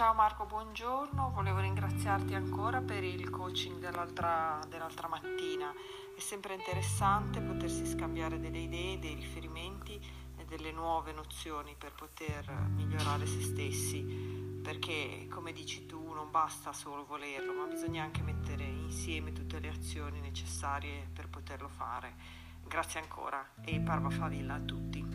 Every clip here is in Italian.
Ciao Marco, buongiorno. Volevo ringraziarti ancora per il coaching dell'altra, dell'altra mattina. È sempre interessante potersi scambiare delle idee, dei riferimenti e delle nuove nozioni per poter migliorare se stessi, perché come dici tu non basta solo volerlo, ma bisogna anche mettere insieme tutte le azioni necessarie per poterlo fare. Grazie ancora e parva favilla a tutti.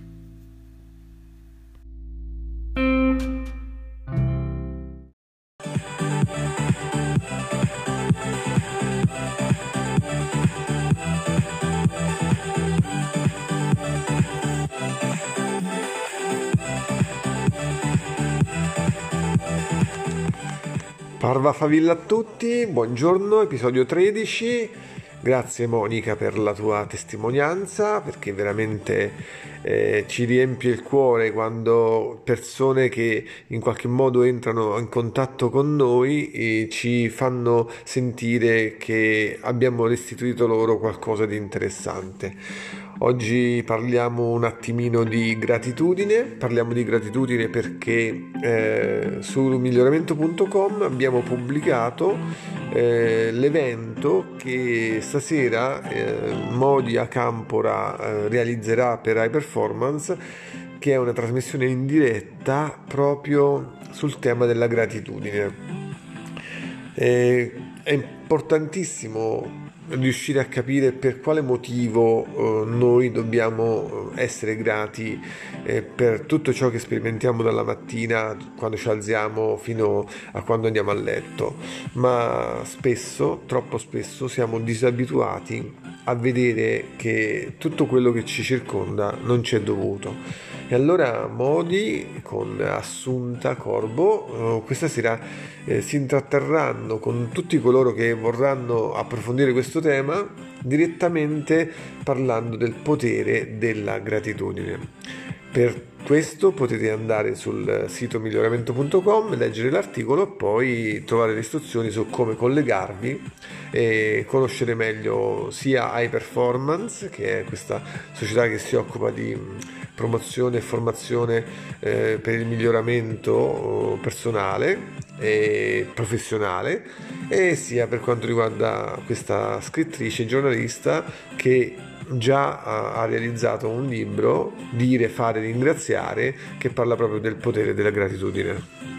Parva Favilla a tutti, buongiorno, episodio 13. Grazie Monica per la tua testimonianza perché veramente eh, ci riempie il cuore quando persone che in qualche modo entrano in contatto con noi e ci fanno sentire che abbiamo restituito loro qualcosa di interessante. Oggi parliamo un attimino di gratitudine, parliamo di gratitudine perché eh, su miglioramento.com abbiamo pubblicato eh, l'evento che stasera eh, Modia Campora eh, realizzerà per High Performance, che è una trasmissione in diretta proprio sul tema della gratitudine. Eh, è importantissimo riuscire a capire per quale motivo eh, noi dobbiamo eh, essere grati eh, per tutto ciò che sperimentiamo dalla mattina quando ci alziamo fino a quando andiamo a letto, ma spesso, troppo spesso, siamo disabituati a vedere che tutto quello che ci circonda non ci è dovuto. E allora Modi con Assunta Corbo eh, questa sera eh, si intratterranno con tutti coloro che vorranno approfondire questo tema direttamente parlando del potere della gratitudine. Per questo potete andare sul sito miglioramento.com, leggere l'articolo e poi trovare le istruzioni su come collegarvi e conoscere meglio sia High Performance, che è questa società che si occupa di promozione e formazione eh, per il miglioramento personale e professionale e sia per quanto riguarda questa scrittrice giornalista che già ha realizzato un libro Dire, fare, ringraziare che parla proprio del potere della gratitudine.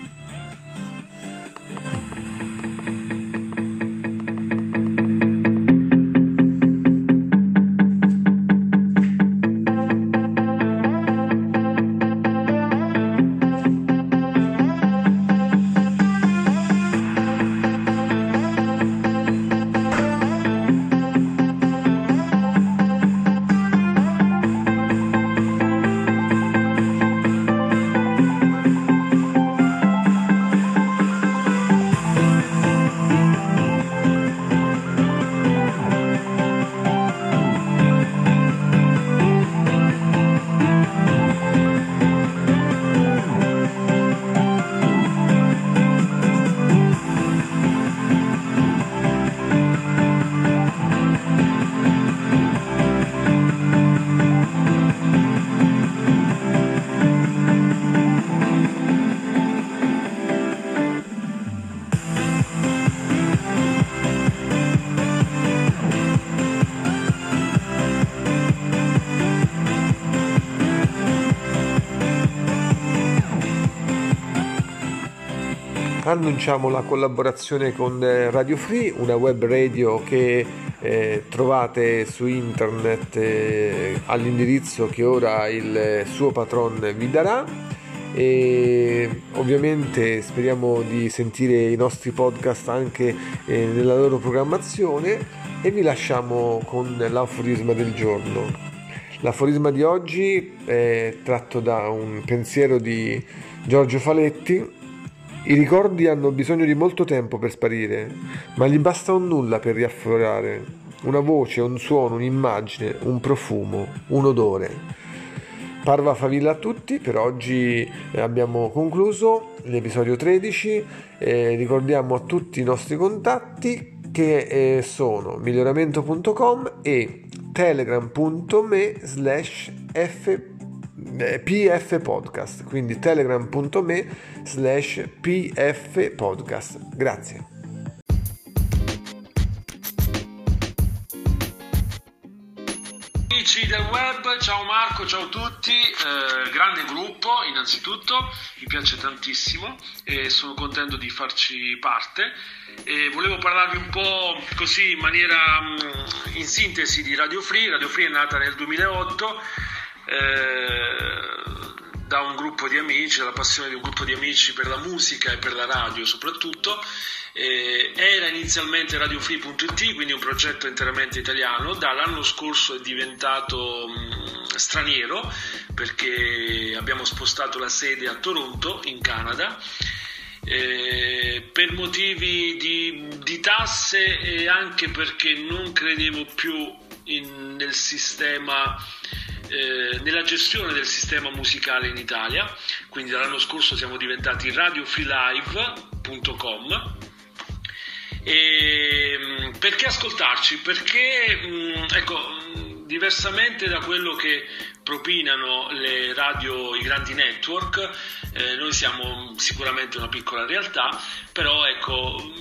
Annunciamo la collaborazione con eh, Radio Free, una web radio che eh, trovate su internet eh, all'indirizzo che ora il suo patron vi darà e ovviamente speriamo di sentire i nostri podcast anche eh, nella loro programmazione e vi lasciamo con l'aforisma del giorno. L'aforisma di oggi è tratto da un pensiero di Giorgio Faletti i ricordi hanno bisogno di molto tempo per sparire, ma gli basta un nulla per riafflorare. Una voce, un suono, un'immagine, un profumo, un odore. Parva favilla a tutti, per oggi abbiamo concluso l'episodio 13. Eh, ricordiamo a tutti i nostri contatti che eh, sono miglioramento.com e telegram.me slash f eh, PF Podcast, quindi telegram.me slash PF Podcast. Grazie. Amici del web, ciao Marco, ciao a tutti, eh, grande gruppo innanzitutto, mi piace tantissimo e sono contento di farci parte e volevo parlarvi un po' così in maniera mm, in sintesi di Radio Free, Radio Free è nata nel 2008 eh, da un gruppo di amici, dalla passione di un gruppo di amici per la musica e per la radio soprattutto. Eh, era inizialmente radiofree.it, quindi un progetto interamente italiano, dall'anno scorso è diventato mh, straniero perché abbiamo spostato la sede a Toronto, in Canada. Eh, per motivi di, di, tasse e anche perché non credevo più in, nel sistema eh, nella gestione del sistema musicale in Italia, quindi dall'anno scorso siamo diventati radiofreelive.com. E, mm, perché ascoltarci? Perché mm, ecco, diversamente da quello che propinano le radio, i grandi network, eh, noi siamo sicuramente una piccola realtà, però ecco,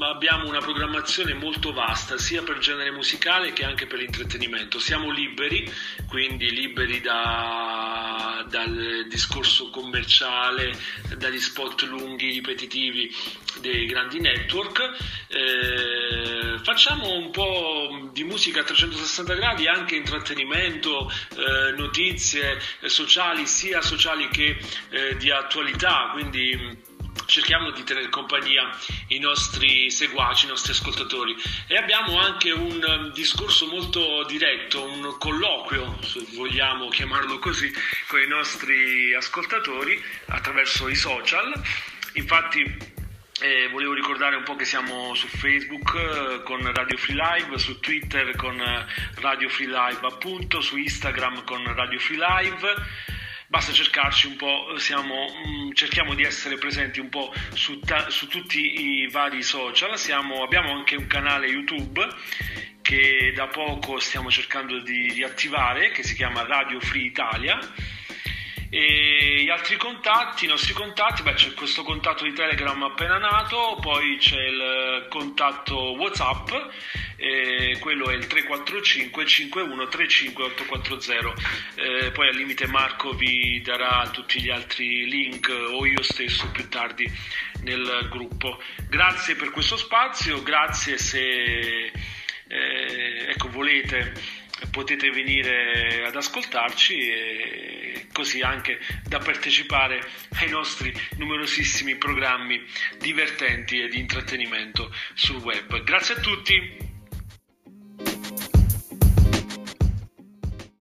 abbiamo una programmazione molto vasta sia per genere musicale che anche per l'intrattenimento. Siamo liberi, quindi liberi da, dal discorso commerciale, dagli spot lunghi, ripetitivi dei grandi network. Eh, facciamo un po' di musica a 360 gradi, anche intrattenimento, eh, notizie sociali, sia sociali che eh, di attualità, quindi cerchiamo di tenere compagnia i nostri seguaci, i nostri ascoltatori e abbiamo anche un um, discorso molto diretto, un colloquio, se vogliamo chiamarlo così, con i nostri ascoltatori attraverso i social. Infatti eh, volevo ricordare un po' che siamo su Facebook eh, con Radio Free Live, su Twitter con eh, Radio Free Live appunto, su Instagram con Radio Free Live basta cercarci un po', siamo, mm, cerchiamo di essere presenti un po' su, ta- su tutti i vari social, siamo, abbiamo anche un canale YouTube che da poco stiamo cercando di riattivare, che si chiama Radio Free Italia. E gli altri contatti, i nostri contatti, beh, c'è questo contatto di Telegram appena nato, poi c'è il contatto WhatsApp eh, quello è il 345 51 35 840 eh, poi al limite Marco vi darà tutti gli altri link o io stesso più tardi nel gruppo grazie per questo spazio grazie se eh, ecco, volete potete venire ad ascoltarci e così anche da partecipare ai nostri numerosissimi programmi divertenti e di intrattenimento sul web. Grazie a tutti!